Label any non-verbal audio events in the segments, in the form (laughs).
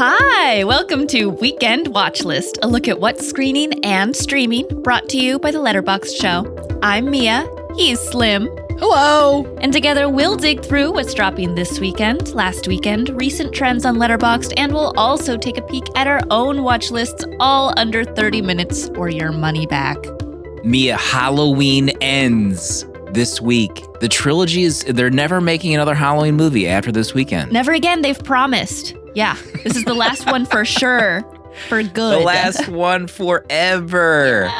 Hi, welcome to Weekend Watch List, a look at what's screening and streaming, brought to you by the Letterboxd Show. I'm Mia, he's Slim, Hello. and together we'll dig through what's dropping this weekend, last weekend, recent trends on Letterboxd, and we'll also take a peek at our own watch lists, all under 30 minutes or your money back. Mia, Halloween ends this week. The trilogy is, they're never making another Halloween movie after this weekend. Never again, they've promised. Yeah, this is the last one for (laughs) sure, for good. The last one forever.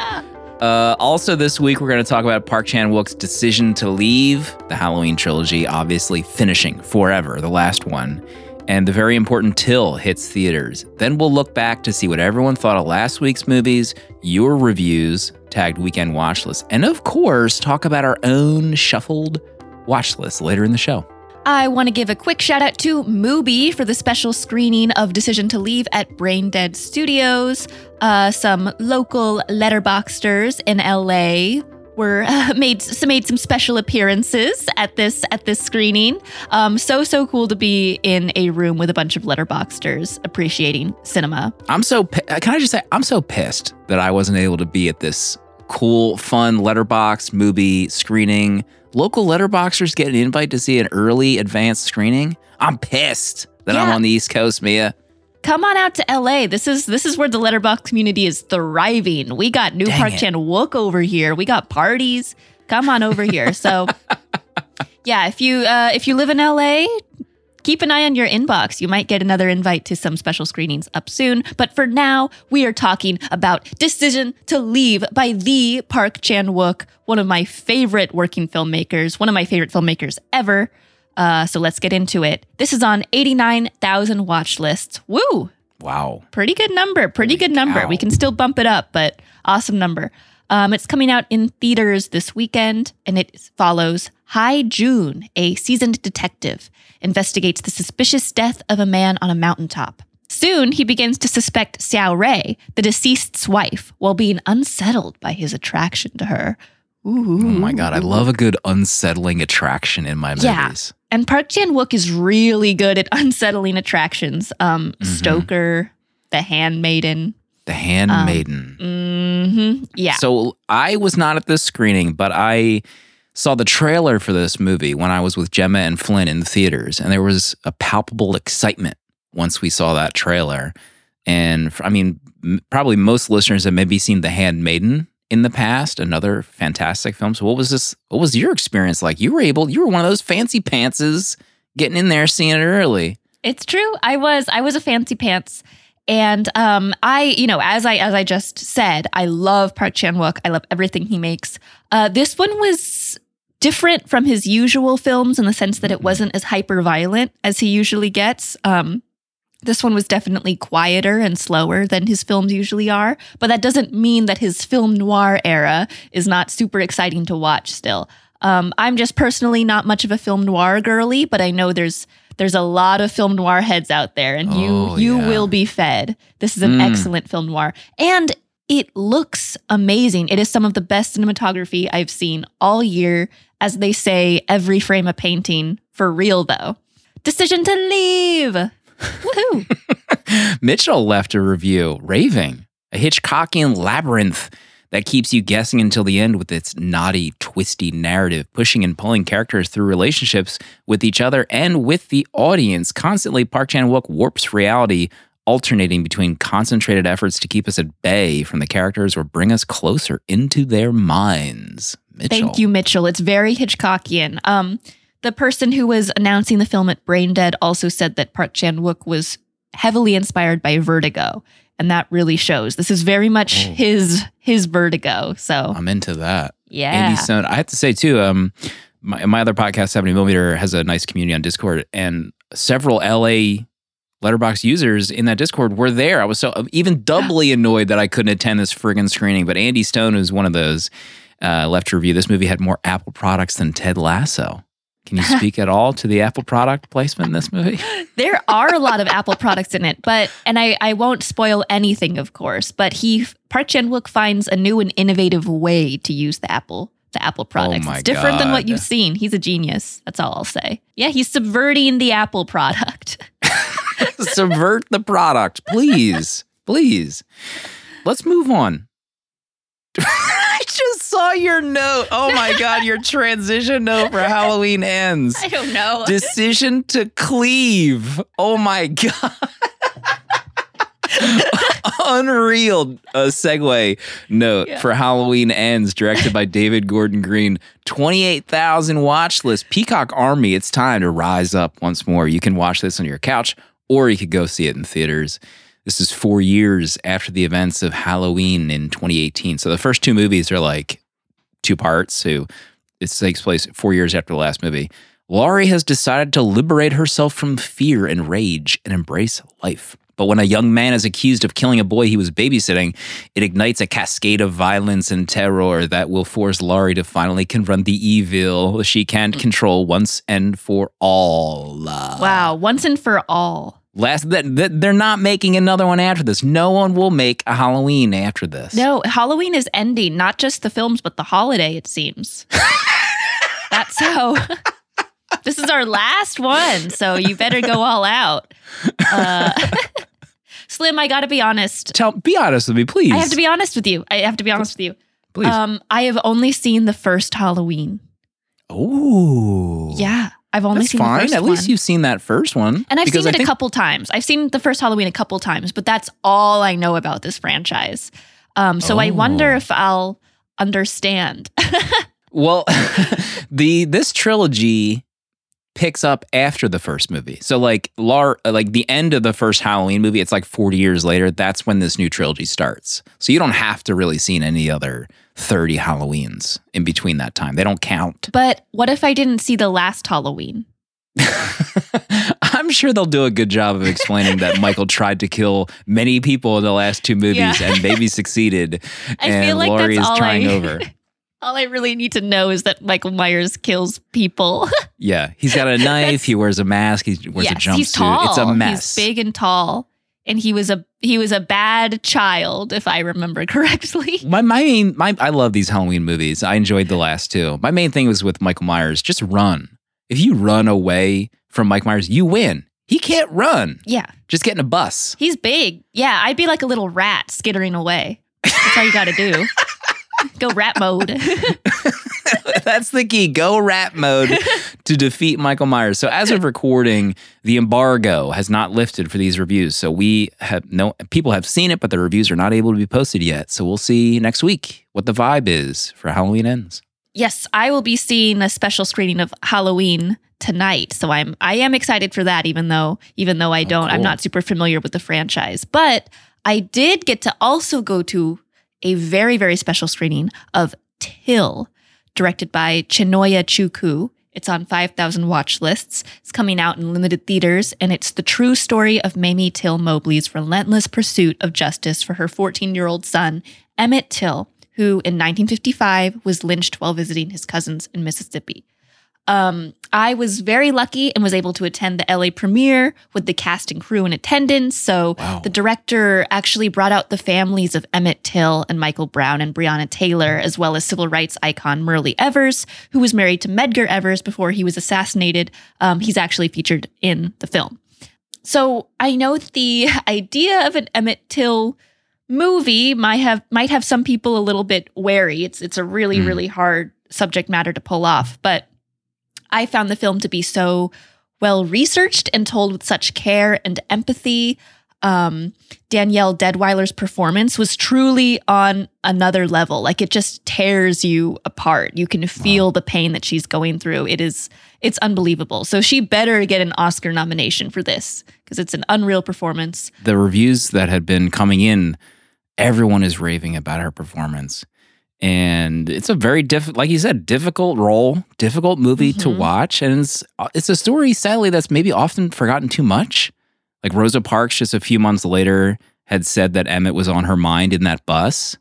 Uh, also, this week, we're going to talk about Park Chan Wook's decision to leave the Halloween trilogy, obviously finishing forever, the last one. And the very important Till hits theaters. Then we'll look back to see what everyone thought of last week's movies, your reviews, tagged weekend watch list, and of course, talk about our own shuffled watch list later in the show. I want to give a quick shout out to Mubi for the special screening of Decision to Leave at Brain Dead Studios. Uh, some local letterboxsters in LA were (laughs) uh, made some made some special appearances at this at this screening. Um, so so cool to be in a room with a bunch of letterboxsters appreciating cinema. I'm so, uh, can I just say, I'm so pissed that I wasn't able to be at this cool, fun letterboxd movie screening. Local letterboxers get an invite to see an early advanced screening. I'm pissed that I'm on the East Coast, Mia. Come on out to LA. This is this is where the letterboxd community is thriving. We got new Dang Park. Chan Wook over here. We got parties. Come on over here. So (laughs) yeah, if you uh, if you live in LA, keep an eye on your inbox. You might get another invite to some special screenings up soon. But for now, we are talking about Decision to Leave by the Park Chan Wook, one of my favorite working filmmakers, one of my favorite filmmakers ever. Uh, so let's get into it. This is on 89,000 watch lists. Woo! Wow. Pretty good number. Pretty Holy good number. cow. We can still bump it up, but awesome number. Um, it's coming out in theaters this weekend, and it follows Hai Jun, a seasoned detective, investigates the suspicious death of a man on a mountaintop. Soon, he begins to suspect Seo-rae, the deceased's wife, while being unsettled by his attraction to her. Ooh. Oh my God. I love a good unsettling attraction in my movies. Yeah. And Park Chan Wook is really good at (laughs) unsettling attractions. Um, Mhm. Stoker, The Handmaiden. The Handmaiden. hmm Yeah. So I was not at this screening, but I saw the trailer for this movie when I was with Gemma and Flynn in the theaters, and there was a palpable excitement once we saw that trailer. And I mean, probably most listeners have maybe seen The Handmaiden in the past, another fantastic film. So what was this? What was your experience like? You were able, you were one of those fancy pantses getting in there, seeing it early. It's true. I was I was a fancy pants. And um, I, you know, as I as I just said, I love Park Chan Wook. I love everything he makes. Uh, this one was different from his usual films in the sense that it wasn't as hyper violent as he usually gets. Um, this one was definitely quieter and slower than his films usually are, but that doesn't mean that his film noir era is not super exciting to watch still. Um, I'm just personally not much of a film noir girly, but I know there's there's a lot of film noir heads out there, and you Oh, you yeah. will be fed. This is an Mm. excellent film noir, and it looks amazing. It is some of the best cinematography I've seen all year. As they say, every frame a painting for real though. Decision to leave. (laughs) Woohoo! Mitchell left a review raving a Hitchcockian labyrinth that keeps you guessing until the end with its naughty, twisty narrative, pushing and pulling characters through relationships with each other and with the audience. Constantly, Park Chan Wook warps reality, alternating between concentrated efforts to keep us at bay from the characters or bring us closer into their minds. Mitchell. Thank you, Mitchell. It's very Hitchcockian. Um, the person who was announcing the film at Brain Dead also said that Park Chan Wook was heavily inspired by Vertigo, and that really shows. This is very much Oh. his his Vertigo. So I'm into that. yeah, Andy Stone. I have to say too, um, my, my other podcast, 70 millimeter, has a nice community on Discord, and several LA letterboxd users in that Discord were there. I was so even (gasps) doubly annoyed that I couldn't attend this friggin' screening. But Andy Stone was one of those uh, left to review. This movie had more Apple products than Ted Lasso. Can you speak at all to the Apple product placement in this movie? (laughs) there are a lot of Apple products in it, but and I I won't spoil anything, of course. But he Park Chan Wook finds a new and innovative way to use the Apple the Apple oh products. my it's different than what you've seen. He's a genius. That's all I'll say. Yeah, he's subverting the Apple product. (laughs) (laughs) subvert the product, please, please. Let's move on. I just saw your note. Oh my (laughs) god, your transition note for Halloween ends. I don't know. Decision to cleave. Oh my god. (laughs) Unreal uh, segue note Yeah. for Halloween Ends, directed by David Gordon Green. 28,000 watch list. Peacock Army, it's time to rise up once more. You can watch this on your couch or you could go see it in theaters. This is four years after the events of Halloween in 2018. So the first two movies are like two parts. So it takes place four years after the last movie. Laurie has decided to liberate herself from fear and rage and embrace life. But when a young man is accused of killing a boy he was babysitting, it ignites a cascade of violence and terror that will force Laurie to finally confront the evil she can't control once and for all. wow, once and for all. Last, that, that they're not making another one after this. No one will make a Halloween after this. No, Halloween is ending, not just the films, but the holiday, it seems. (laughs) That's how. this is our last one, so you better go all out. Uh, (laughs) Slim, I got to be honest. Tell, be honest with me, please. I have to be honest with you. I have to be honest with you. please. Um, I have only seen the first Halloween. oh, Yeah, I've only that's seen fine. the first At least one. you've seen that first one, And I've seen it a couple times. I've seen the first Halloween a couple times, but that's all I know about this franchise. Um, so I wonder Oh. if I'll understand. (laughs) Well, (laughs) the this trilogy picks up after the first movie. So like Lar like the end of the first Halloween movie, it's like 40 years later, that's when this new trilogy starts. So you don't have to really seen any other 30 Halloweens in between that time. They don't count. but what if I didn't see the last Halloween? (laughs) I'm sure they'll do a good job of explaining that (laughs) Michael tried to kill many people in the last two movies Yeah. and maybe (laughs) succeeded. I and feel like Laurie that's is all trying I, over. all I really need to know is that Michael Myers kills people. Yeah, he's got a knife. he wears a mask. He wears a jumpsuit. he's tall. It's a mess. He's big and tall, and he was a he was a bad child, if I remember (laughs) correctly. My my main my I love these Halloween movies. I enjoyed the last two. My main thing was with Michael Myers. Just run. If you run away from Mike Myers, you win. He can't run. Yeah, Just get in a bus. he's big. Yeah, I'd be like a little rat skittering away. That's all you got to do. (laughs) Go rat mode. (laughs) That's the key. Go rat mode (laughs) to defeat Michael Myers. So as of recording, the embargo has not lifted for these reviews. So we have no people have seen it, but the reviews are not able to be posted yet. So we'll see next week what the vibe is for Halloween ends. yes, I will be seeing a special screening of Halloween tonight. So I'm I am excited for that even though even though I oh, don't I'm not super familiar with the franchise. But I did get to also go to a very very special screening of Till directed by Chinonye Chukwu. It's on 5,000 watch lists. It's coming out in limited theaters, and it's the true story of Mamie Till Mobley's relentless pursuit of justice for her 14 year old son, Emmett Till, who in 1955 was lynched while visiting his cousins in Mississippi. Um, I was very lucky and was able to attend the LA premiere with the cast and crew in attendance. So Wow. the director actually brought out the families of Emmett Till and Michael Brown and Breonna Taylor, as well as civil rights icon Myrlie Evers, who was married to Medgar Evers before he was assassinated. Um, he's actually featured in the film. So I know the (laughs) idea of an Emmett Till movie might have might have some people a little bit wary. It's it's a really Mm. really hard subject matter to pull off, but I found the film to be so well researched and told with such care and empathy. Um, Danielle Deadwyler's performance was truly on another level. Like it just tears you apart. You can feel the pain that she's going through. It is it's unbelievable. So she better get an Oscar nomination for this because it's an unreal performance. the reviews that had been coming in, everyone is raving about her performance. And it's a very diff like you said, difficult role, difficult movie to Mhm. watch. And it's it's a story, sadly, that's maybe often forgotten too much. Like Rosa Parks just a few months later had said that Emmett was on her mind in that bus.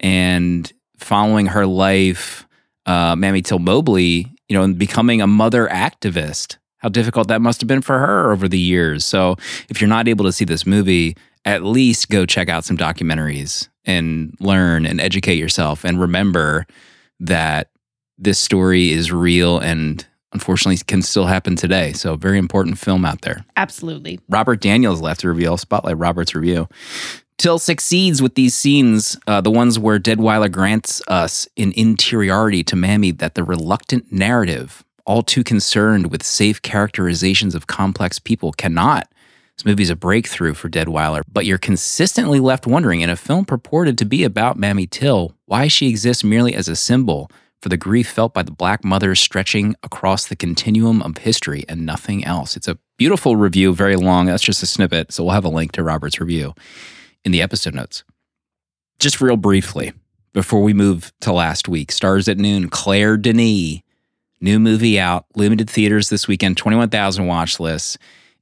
And following her life, uh, Mamie Till Mobley, you know, and becoming a mother activist, how difficult that must have been for her over the years. So if you're not able to see this movie, at least go check out some documentaries and learn and educate yourself and remember that this story is real and unfortunately can still happen today. So, very important film out there. Absolutely. Robert Daniels left a review. I'll spotlight Robert's review. Till succeeds with these scenes, uh, the ones where Deadwyler grants us an interiority to Mamie that the reluctant narrative, all too concerned with safe characterizations of complex people, cannot. This movie's a breakthrough for Deadwyler, but you're consistently left wondering in a film purported to be about Mamie Till, why she exists merely as a symbol for the grief felt by the black mothers stretching across the continuum of history and nothing else. It's a beautiful review, very long. That's just a snippet. So we'll have a link to Robert's review in the episode notes. Just real briefly, before we move to last week, Stars at Noon, Claire Denis, new movie out, limited theaters this weekend, 21,000 watch lists.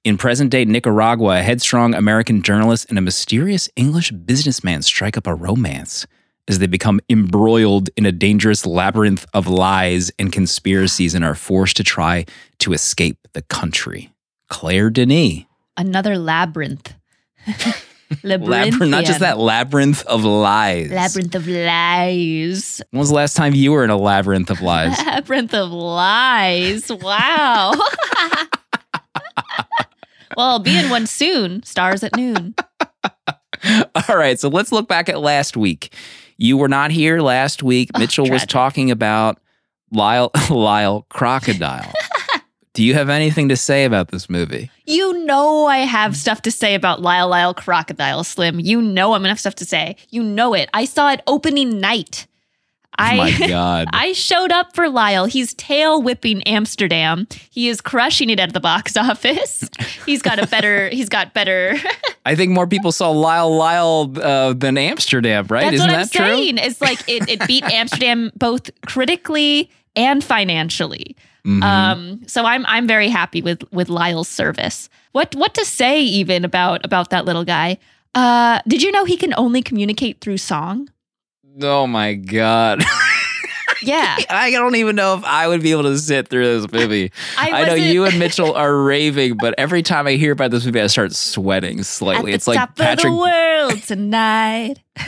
In present day Nicaragua, a headstrong American journalist and a mysterious English businessman strike up a romance as they become embroiled in a dangerous labyrinth of lies and conspiracies and are forced to try to escape the country. Claire Denis. Another labyrinth. (laughs) Labyrinth, not just that labyrinth of lies. Labyrinth of lies. When was the last time you were in a labyrinth of lies? (laughs) labyrinth of lies. Wow. (laughs) well, I'll be in one soon. Stars at noon. (laughs) All right, so let's look back at last week. You were not here last week. Oh, Mitchell was talking about Lyle (laughs) Lyle Crocodile. Do you have anything to say about this movie? You know I have stuff to say about Lyle Lyle Crocodile Slim. You know I'm gonna have stuff to say. You know it. I saw it opening night. I oh my (laughs) God. I showed up for Lyle. He's tail whipping Amsterdam. He is crushing it at the box (laughs) office. He's got a better. (laughs) He's got better. I think more people saw Lyle Lyle uh, than Amsterdam, right? That's Isn't what I'm that true? saying. It's like it, it beat Amsterdam both critically and financially. Mhm. Um, so I'm I'm very happy with with Lyle's service. What what to say even about about that little guy? Uh, did you know he can only communicate through song? Oh my God. (laughs) Yeah, I don't even know if I would be able to sit through this movie. (laughs) I, I, know you and Mitchell (laughs) are raving, but every time I hear about this movie, I start sweating at slightly. the It's like top Patrick. of the world tonight. (laughs)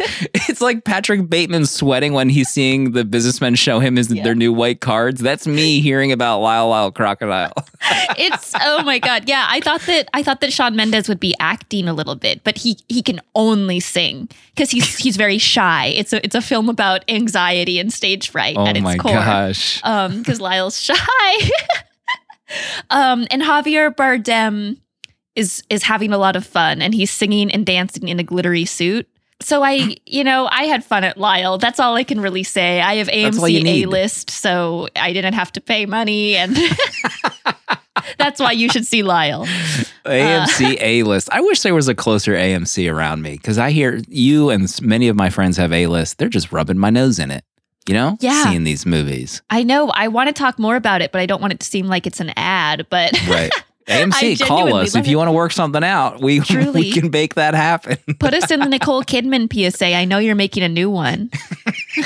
It's like Patrick Bateman sweating when he's seeing the businessmen show him his, Yeah. their new white cards. That's me (laughs) hearing about Lyle Lyle Crocodile. (laughs) it's oh my god yeah i thought that i thought that shawn mendes would be acting a little bit but he he can only sing because he's he's very shy it's a it's a film about anxiety and stage fright oh at its my core gosh. um because lyle's shy um and javier bardem is is having a lot of fun and he's singing and dancing in a glittery suit so I, you know, I had fun at Lyle. That's all I can really say. I have That's all you AMC. A list, so I didn't have to pay money, and (laughs) that's why you should see Lyle. AMC A uh, list. I wish there was a closer AMC around me because I hear you and many of my friends have A list. They're just rubbing my nose in it, you know? Yeah. Seeing these movies. I know I want to talk more about it, but I don't want it to seem like it's an ad. But Right. (laughs) AMC, call us. If you it. want to work something out, we, (laughs) Truly. we can make that happen. (laughs) put us in the Nicole Kidman PSA. I know you're making a new one. (laughs)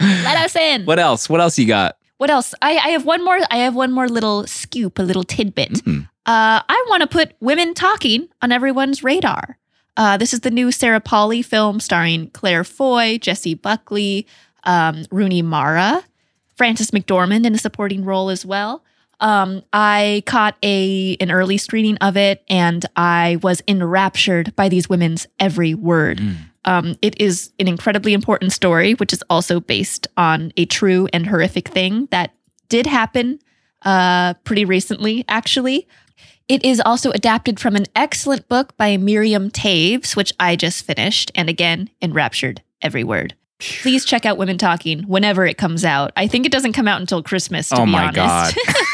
Let us in. what else? What else you got? What else? I, I have one more. I have one more little scoop, a little tidbit. Mm. Uh, I want to put women talking on everyone's radar. Uh, this is the new Sarah Polley film starring Claire Foy, Jessie Buckley, um, Rooney Mara, Frances McDormand in a supporting role as well. Um, I caught a an early screening of it, and I was enraptured by these women's every word. Mm. Um, it is an incredibly important story, which is also based on a true and horrific thing that did happen uh, pretty recently, actually. It is also adapted from an excellent book by Miriam Toews, which I just finished, and again, enraptured every word. Please check out Women Talking whenever it comes out. I think it doesn't come out until Christmas, to Oh be my honest. God. (laughs)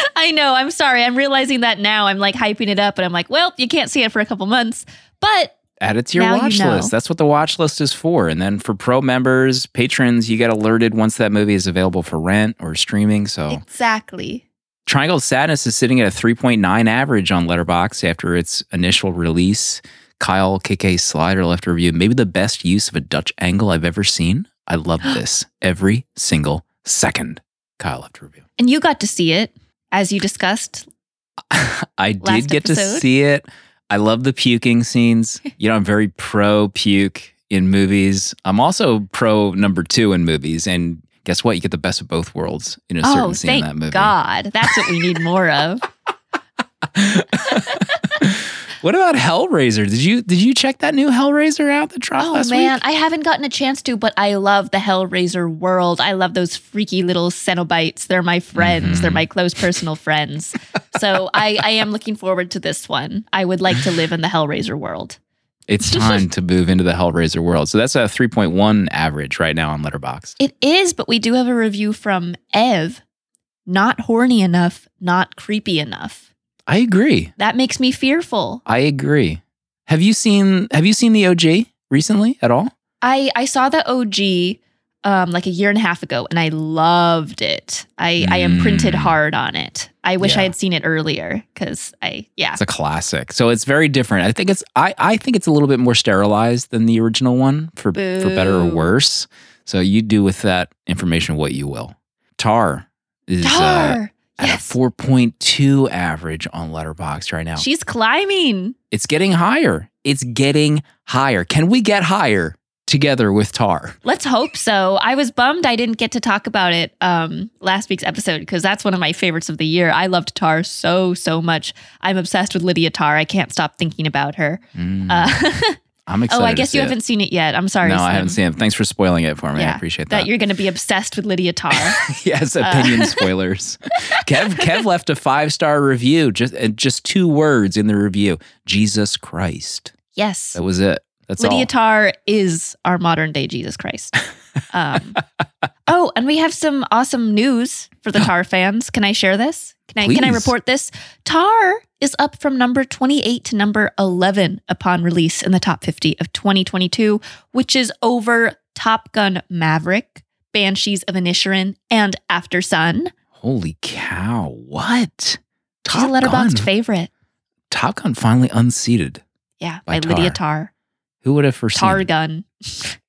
(laughs) I know. I'm sorry. I'm realizing that now. I'm like hyping it up, and I'm like, well, you can't see it for a couple months. But Add it to your Now you watch know. list. That's what the watch list is for. And then for pro members, patrons, you get alerted once that movie is available for rent or streaming. So exactly. Triangle of Sadness is sitting at a 3.9 average on Letterboxd after its initial release. Kyle KK Slider left a review. Maybe the best use of a Dutch angle I've ever seen. I love (gasps) this every single second. Kyle left a review. And you got to see it, as you discussed. (laughs) I did get to see it. I love the puking scenes. (laughs) You know, I'm very pro puke in movies. I'm also pro number two in movies. And guess what? You get the best of both worlds in a certain Oh, scene in that movie. God. That's what we need more of. (laughs) What about Hellraiser? Did you did you check that new Hellraiser out that dropped Oh last man, week? I haven't gotten a chance to, but I love the Hellraiser world. I love those freaky little Cenobites. They're my friends. Mhm. They're my close personal friends. (laughs) So I, I am looking forward to this one. I would like to live in the Hellraiser world. It's time to move into the Hellraiser world. So that's a 3.1 average right now on Letterboxd. It is, but we do have a review from Ev. Not horny enough, not creepy enough. I agree. That makes me fearful. I agree. Have you seen Have you seen the OG recently at all? I I saw the OG um like a year and a half ago and I loved it. I I imprinted Mm. hard on it. I wish I had seen it earlier cuz I yeah. It's a classic. So it's very different. I think it's I, I think it's a little bit more sterilized than the original one for for better or worse. So you do with that information what you will. Tar is uh, Tar. At yes. a 4.2 average on Letterboxd right now. She's climbing. it's getting higher. It's getting higher. Can we get higher together with Tar? Let's hope so. I was bummed I didn't get to talk about it um last week's episode because that's one of my favorites of the year. I loved Tar so so much. I'm obsessed with Lydia Tar. I can't stop thinking about her. Mm, Uh, (laughs) I'm excited. oh, I guess you haven't seen it yet. I'm sorry. No, I haven't seen it. Thanks for spoiling it for me. I appreciate that that. you're going to be obsessed with Lydia Tar. (laughs) yes, Uh, opinion (laughs) spoilers. Kev Kev left a five star review. Just uh, just two words in the review. Jesus Christ. yes. That was it. That's all. Lydia all. Tar is our modern day Jesus Christ. (laughs) Um, oh, and we have some awesome news for the (gasps) Tar fans. Can I share this? Can I can I report this? Tar is up from number 28 to number 11 upon release in the top 50 of 2022, which is over Top Gun Maverick, Banshees of Inisherin, and Aftersun. Holy cow! What? She's a Letterboxd Gun. favorite. Top Gun finally unseated. Yeah, By by, Lydia Tar. Tar. Who would have foreseen? Tar Gun. (laughs)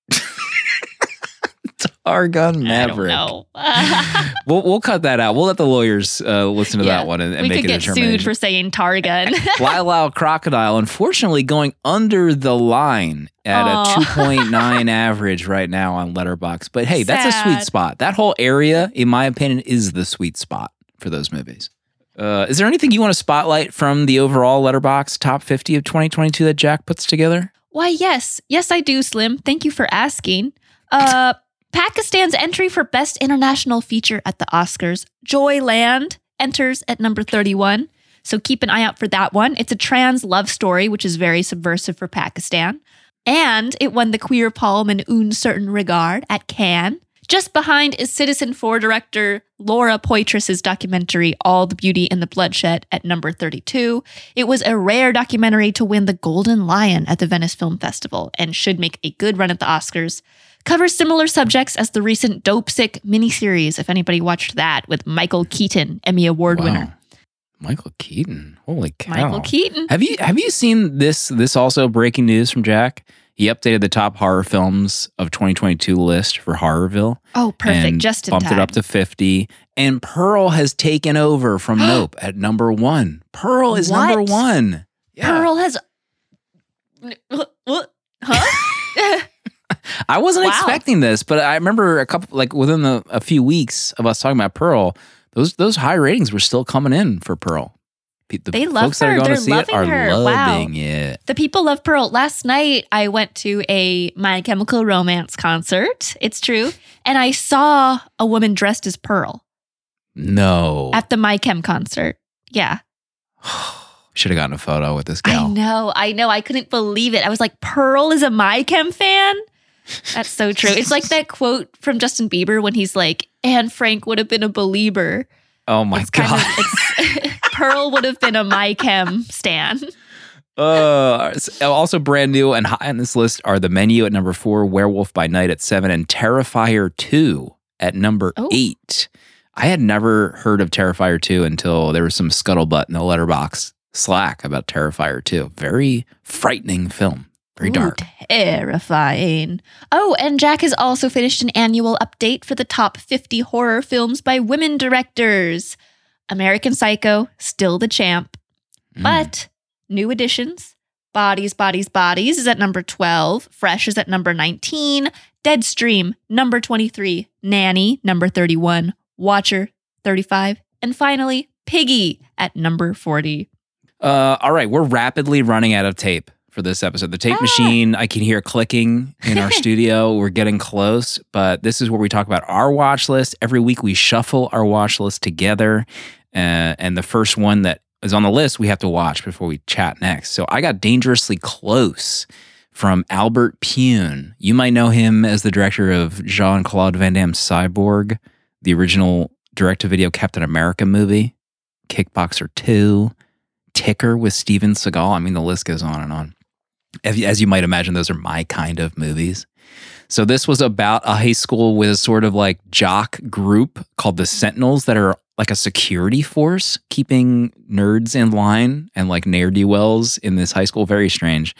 Tar Gun I don't Maverick. (laughs) (laughs) We'll we'll cut that out. We'll let the lawyers uh, listen to Yeah. that one and, and we make could a get sued for saying Targun. Lyle (laughs) Crocodile, unfortunately, going under the line at a 2.9 average right now on Letterboxd. But hey, that's a sweet spot. That whole area, in my opinion, is the sweet spot for those movies. Uh, is there anything you want to spotlight from the overall Letterboxd top 50 of 2022 that Jack puts together? Why, yes. Yes, I do, Slim. Thank you for asking. Uh, Pakistan's entry for Best International Feature at the Oscars, Joyland, enters at number 31. So keep an eye out for that one. It's a trans love story, which is very subversive for Pakistan. And it won the Queer Palm in Un Certain Regard at Cannes. Just behind is Citizenfour director Laura Poitras's documentary All the Beauty and the Bloodshed at number 32. It was a rare documentary to win the Golden Lion at the Venice Film Festival and should make a good run at the Oscars. Covers similar subjects as the recent Dopesick miniseries, if anybody watched that, with Michael Keaton, Emmy Award Wow. winner. Michael Keaton. Holy cow. Michael Keaton. Have you have you seen this this also breaking news from Jack? He updated the top horror films of 2022 list for Horrorville. Oh, perfect. Just in bumped time. it up to 50 and pearl has taken over from (gasps) nope at number one pearl is number one Yeah. Pearl has. What? (laughs) Huh? (laughs) i wasn't Wow. expecting this but i remember a couple like within the, a few weeks of us talking about pearl those those high ratings were still coming in for pearl the They love folks that are her. going They're to see it loving are her. Wow. it The people love Pearl. Last night, I went to a My Chemical Romance concert. It's true. And I saw a woman dressed as Pearl no at the My Chem concert. Yeah. (sighs) should have gotten a photo with this I gal know. I know. I couldn't believe it. I was like, Pearl is a My Chem fan? That's so true. It's like that quote from Justin Bieber when he's like, Anne Frank would have been a believer. oh my It's kind god of- it's, (laughs) Pearl would have been a My Chem stan. Uh, also brand new and high on this list are the menu at number four, Werewolf by Night at seven, and Terrifier two at number Oh. eight. I had never heard of Terrifier two until there was some scuttlebutt in the letterboxd Slack about Terrifier two. Very frightening film. Very Ooh, dark. Terrifying. Oh, and Jack has also finished an annual update for the top 50 horror films by women directors. American Psycho, still the champ, Mm. but new additions Bodies, Bodies, Bodies is at number 12. Fresh is at number 19. Deadstream, number 23. Nanny, number 31. Watcher, 35. And finally, Piggy at number 40. Uh, all right, we're rapidly running out of tape for this episode. The tape Ah. machine, I can hear clicking in our (laughs) studio. We're getting close, but this is where we talk about our watch list. Every week we shuffle our watch list together, uh, and the first one that is on the list we have to watch before we chat next. So I got dangerously close from Albert Pyun. You might know him as the director of Jean Claude Van Damme's Cyborg, the original direct to video Captain America movie, Kickboxer 2. Ticker with Steven Seagal. I mean, the list goes on and on. As you- might imagine, those are my kind of movies. So this was about a high school with a sort of like jock group called the Sentinels that are like a security force keeping nerds in line and like ne'er do wells in this high school. Very strange.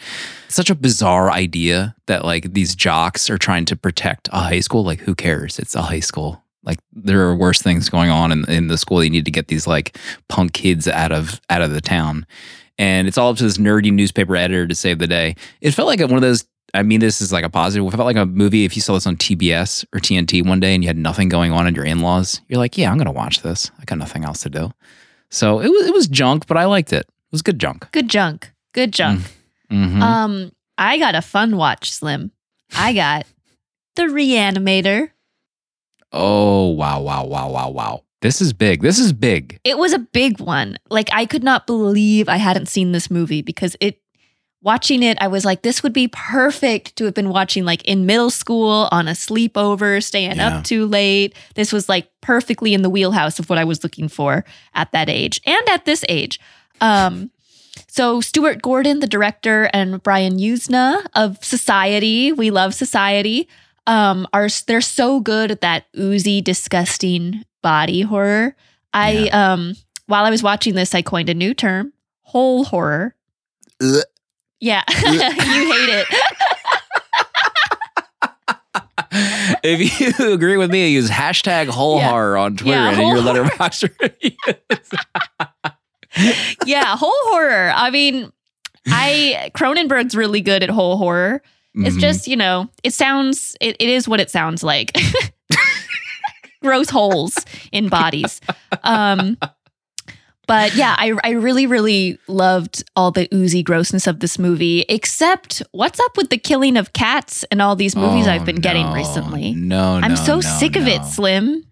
Such a bizarre idea that like these jocks are trying to protect a high school. Like, who cares? It's a high school. Like, there are worse things going on in, in the school. You need to get these like punk kids out of out of the town. And it's all up to this nerdy newspaper editor to save the day. It felt like one of those. I mean, this is like a positive. It felt like a movie if you saw this on TBS or TNT one day and you had nothing going on in your in laws. You're like, yeah, I'm gonna watch this. I got nothing else to do. So it was it was junk, but I liked it. It was good junk. Good junk. Good junk. Mhm. Um, I got a fun watch, Slim. I got The Reanimator. oh wow, wow, wow, wow, wow. This is big. This is big. It was a big one. Like I could not believe I hadn't seen this movie because it watching it I was like this would be perfect to have been watching like in middle school on a sleepover, staying Yeah. up too late. This was like perfectly in the wheelhouse of what I was looking for at that age and at this age. Um so Stuart Gordon, the director, and Brian Yuzna of Society, we love Society, um, are they're so good at that oozy, disgusting body horror. I um while I was watching this, I coined a new term, hole horror. Ugh. Yeah. (laughs) you hate it. (laughs) if you (laughs) agree with me, use hashtag hole Yeah. horror on Twitter Yeah, and in your letterboxd reviews. yeah, hole horror. I mean, I Cronenberg's really good at hole horror. It's Mhm. just, you know, it sounds it, it is what it sounds like. Gross holes in bodies. Um but yeah, I I really, really loved all the oozy grossness of this movie, except what's up with the killing of cats and all these movies Oh, I've been getting recently? No, I'm no, so no, sick of it. Slim.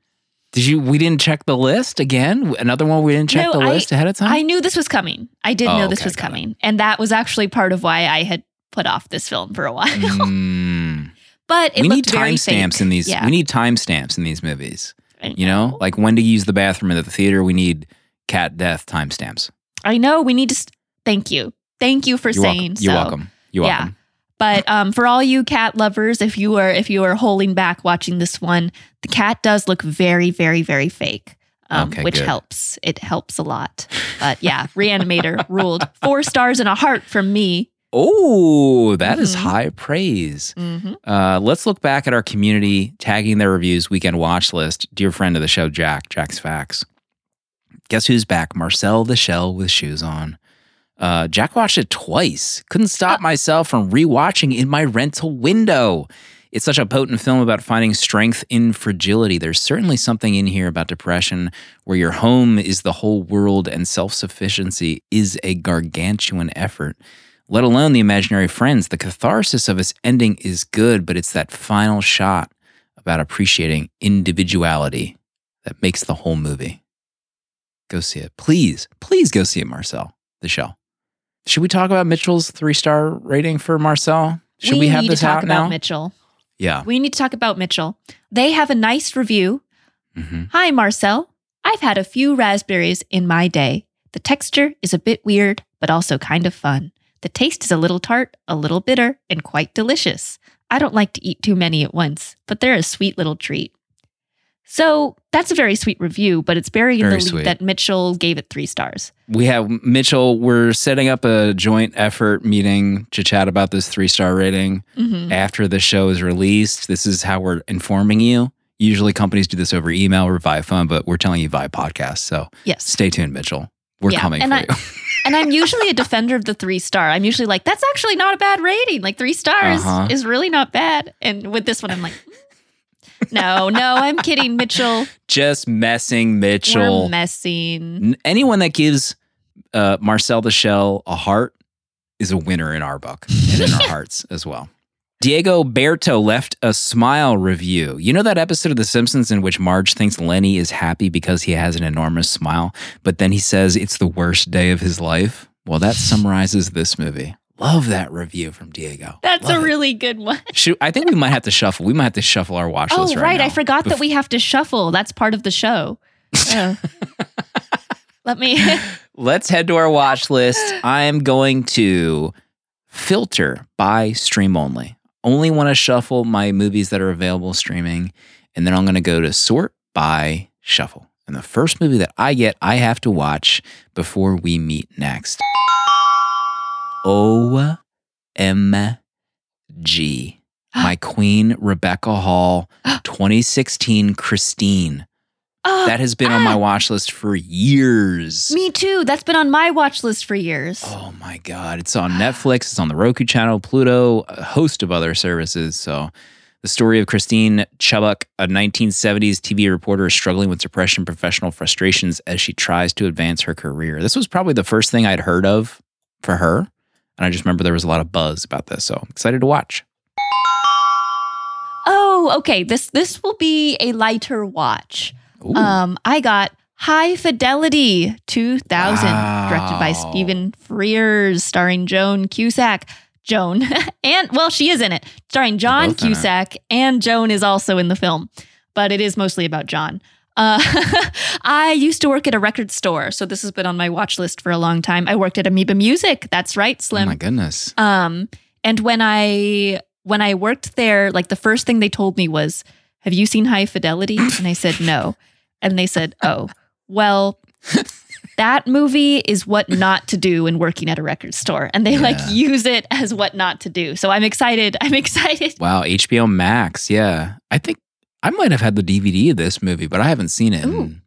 Did you? We didn't check the list again. Another one we didn't check No, the I- list ahead of time. I knew this was coming. I did Oh, know this okay, was got it. coming. And that was actually part of why I had put off this film for a while. Mm. But it we need timestamps in these. Yeah. We need timestamps in these movies. I You know, like when to use the bathroom at the theater. We need cat death timestamps. I know we need to. St- thank you, thank you for You're saying welcome. You're so. welcome. You're Yeah. welcome. But um, for all you cat lovers, if you are if you are holding back watching this one, the cat does look very, very, very fake. Um, Okay, which good. helps. It helps a lot. But yeah, Reanimator ruled. Four stars and a heart from me. Oh, that is Mhm. high praise. hmm Uh, let's look back at our community tagging their reviews weekend watch list. Dear friend of the show, Jack, Jack's Facts. Guess who's back? Marcel the Shell with shoes on. Uh, Jack watched it twice. Couldn't stop myself from rewatching in my rental window. It's such a potent film about finding strength in fragility. There's certainly something in here about depression where your home is the whole world and self sufficiency is a gargantuan effort let alone the imaginary friends. The catharsis of its ending is good, but it's that final shot about appreciating individuality that makes the whole movie. Go see it. Please, please go see it, Marcel, the show. Should we talk about Mitchell's three star rating for Marcel? Should we, have need this to talk out about now? Mitchell. yeah. We need to talk about Mitchell. They have a nice review. hmm Hi, Marcel. I've had a few raspberries in my day. The texture is a bit weird, but also kind of fun. The taste is a little tart, a little bitter, and quite delicious. I don't like to eat too many at once, but they're a sweet little treat. So that's a very sweet review, but it's buried in Very the lead sweet. that Mitchell gave it three stars. We have Mitchell. We're setting up a joint effort meeting to chat about this three star rating. Mhm. after the show is released. This is how we're informing you. Usually companies do this over email or via phone, but we're telling you via podcast. So Yes. stay tuned, Mitchell. We're Yeah, coming and for I- you. (laughs) And I'm usually a defender of the three star. I'm usually like, that's actually not a bad rating. Like three stars Uh-huh. is really not bad. And with this one, I'm like, "Mm, no, no, I'm kidding, Mitchell. (laughs) Just messing Mitchell. We're messing. Anyone that gives uh, Marcel the Shell a heart is a winner in our book and in our (laughs) hearts as well. Diegoberto left a smile review. You know that episode of The Simpsons in which Marge thinks Lenny is happy because he has an enormous smile, but then he says it's the worst day of his life? Well, that summarizes this movie. Love that review from Diego. That's Love a it. really good one. (laughs) Shoot, I think we might have to shuffle. We might have to shuffle our watch Oh, list right. right. I forgot that we have to shuffle. That's part of the show. (laughs) Oh. Let me. (laughs) Let's head to our watch list. I am going to filter by stream only. Only want to shuffle my movies that are available streaming. And then I'm going to go to sort by shuffle. And the first movie that I get, I have to watch before we meet next. OMG. (gasps) My queen, Rebecca Hall, (gasps) 2016 Christine. Oh, (gasps) That has been on my ah! watch list for years. me too. That's been on my watch list for years. Oh my God. It's on Netflix, it's on the Roku channel, Pluto, a host of other services. So, the story of Christine Chubbuck, a 1970s TV reporter, struggling with depression professional frustrations as she tries to advance her career. This was probably the first thing I'd heard of for her. And I just remember there was a lot of buzz about this. So, excited to watch. Oh, okay. This this will be a lighter watch. Ooh. Um, I got High Fidelity 2000, directed by Stephen Frears, starring Joan Cusack. Joan (laughs) and well, she is in it, starring John both in it. Cusack, and Joan is also in the film, but it is mostly about John. Uh, (laughs) I used to work at a record store, so this has been on my watch list for a long time. I worked at Amoeba Music. That's right, Slim. oh my goodness. Um, and when I when I worked there, like the first thing they told me was, "Have you seen High Fidelity?" And I said, "No." And they said, "Oh, well, that movie is what not to do when working at a record store." And they like use it as what not to do. So I'm excited. I'm (laughs) excited. Wow, HBO Max. Yeah. I think I might have had the DVD of this movie, but I haven't seen it Ooh. in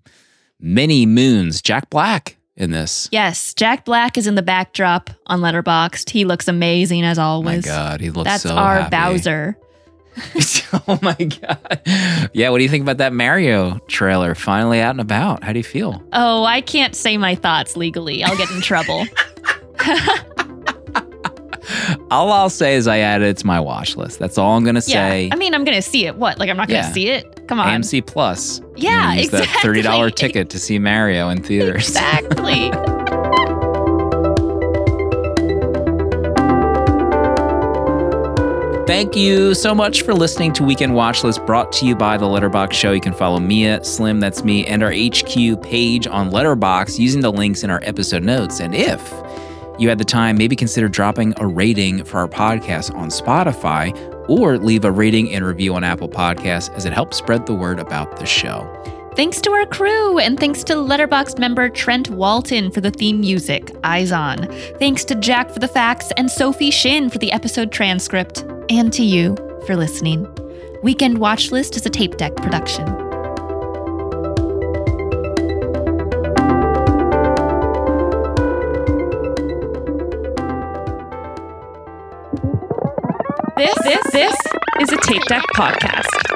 many moons. Jack Black in this. Yes, Jack Black is in the backdrop on Letterboxd. He looks amazing as Oh my always. God, he looks That's so our happy. Bowser. (laughs) oh my God. Yeah, what do you think about that Mario trailer? Finally out and about. How do you feel? Oh, I can't say my thoughts legally. I'll get in (laughs) trouble. (laughs) All I'll say is I added it to my watch list. That's all I'm gonna say. Yeah. I mean, I'm going to see it. What? Like, I'm not going to Yeah. see it? Come on. AMC Plus. Yeah, use that exactly. $30 ticket to see Mario in theaters. Exactly. Thank you so much for listening to Weekend Watch List brought to you by The Letterboxd Show. You can follow Mia, Slim, that's me, and our HQ page on Letterboxd using the links in our episode notes. And if you had the time, maybe consider dropping a rating for our podcast on Spotify or leave a rating and review on Apple Podcasts as it helps spread the word about the show. thanks to our crew, and thanks to Letterboxd member Trent Walton for the theme music, IZON. Thanks to Jack for the facts, and Sophie Shin for the episode transcript. And to you for listening. Weekend Watch List is a tape deck production. This, this, this is a tape deck podcast.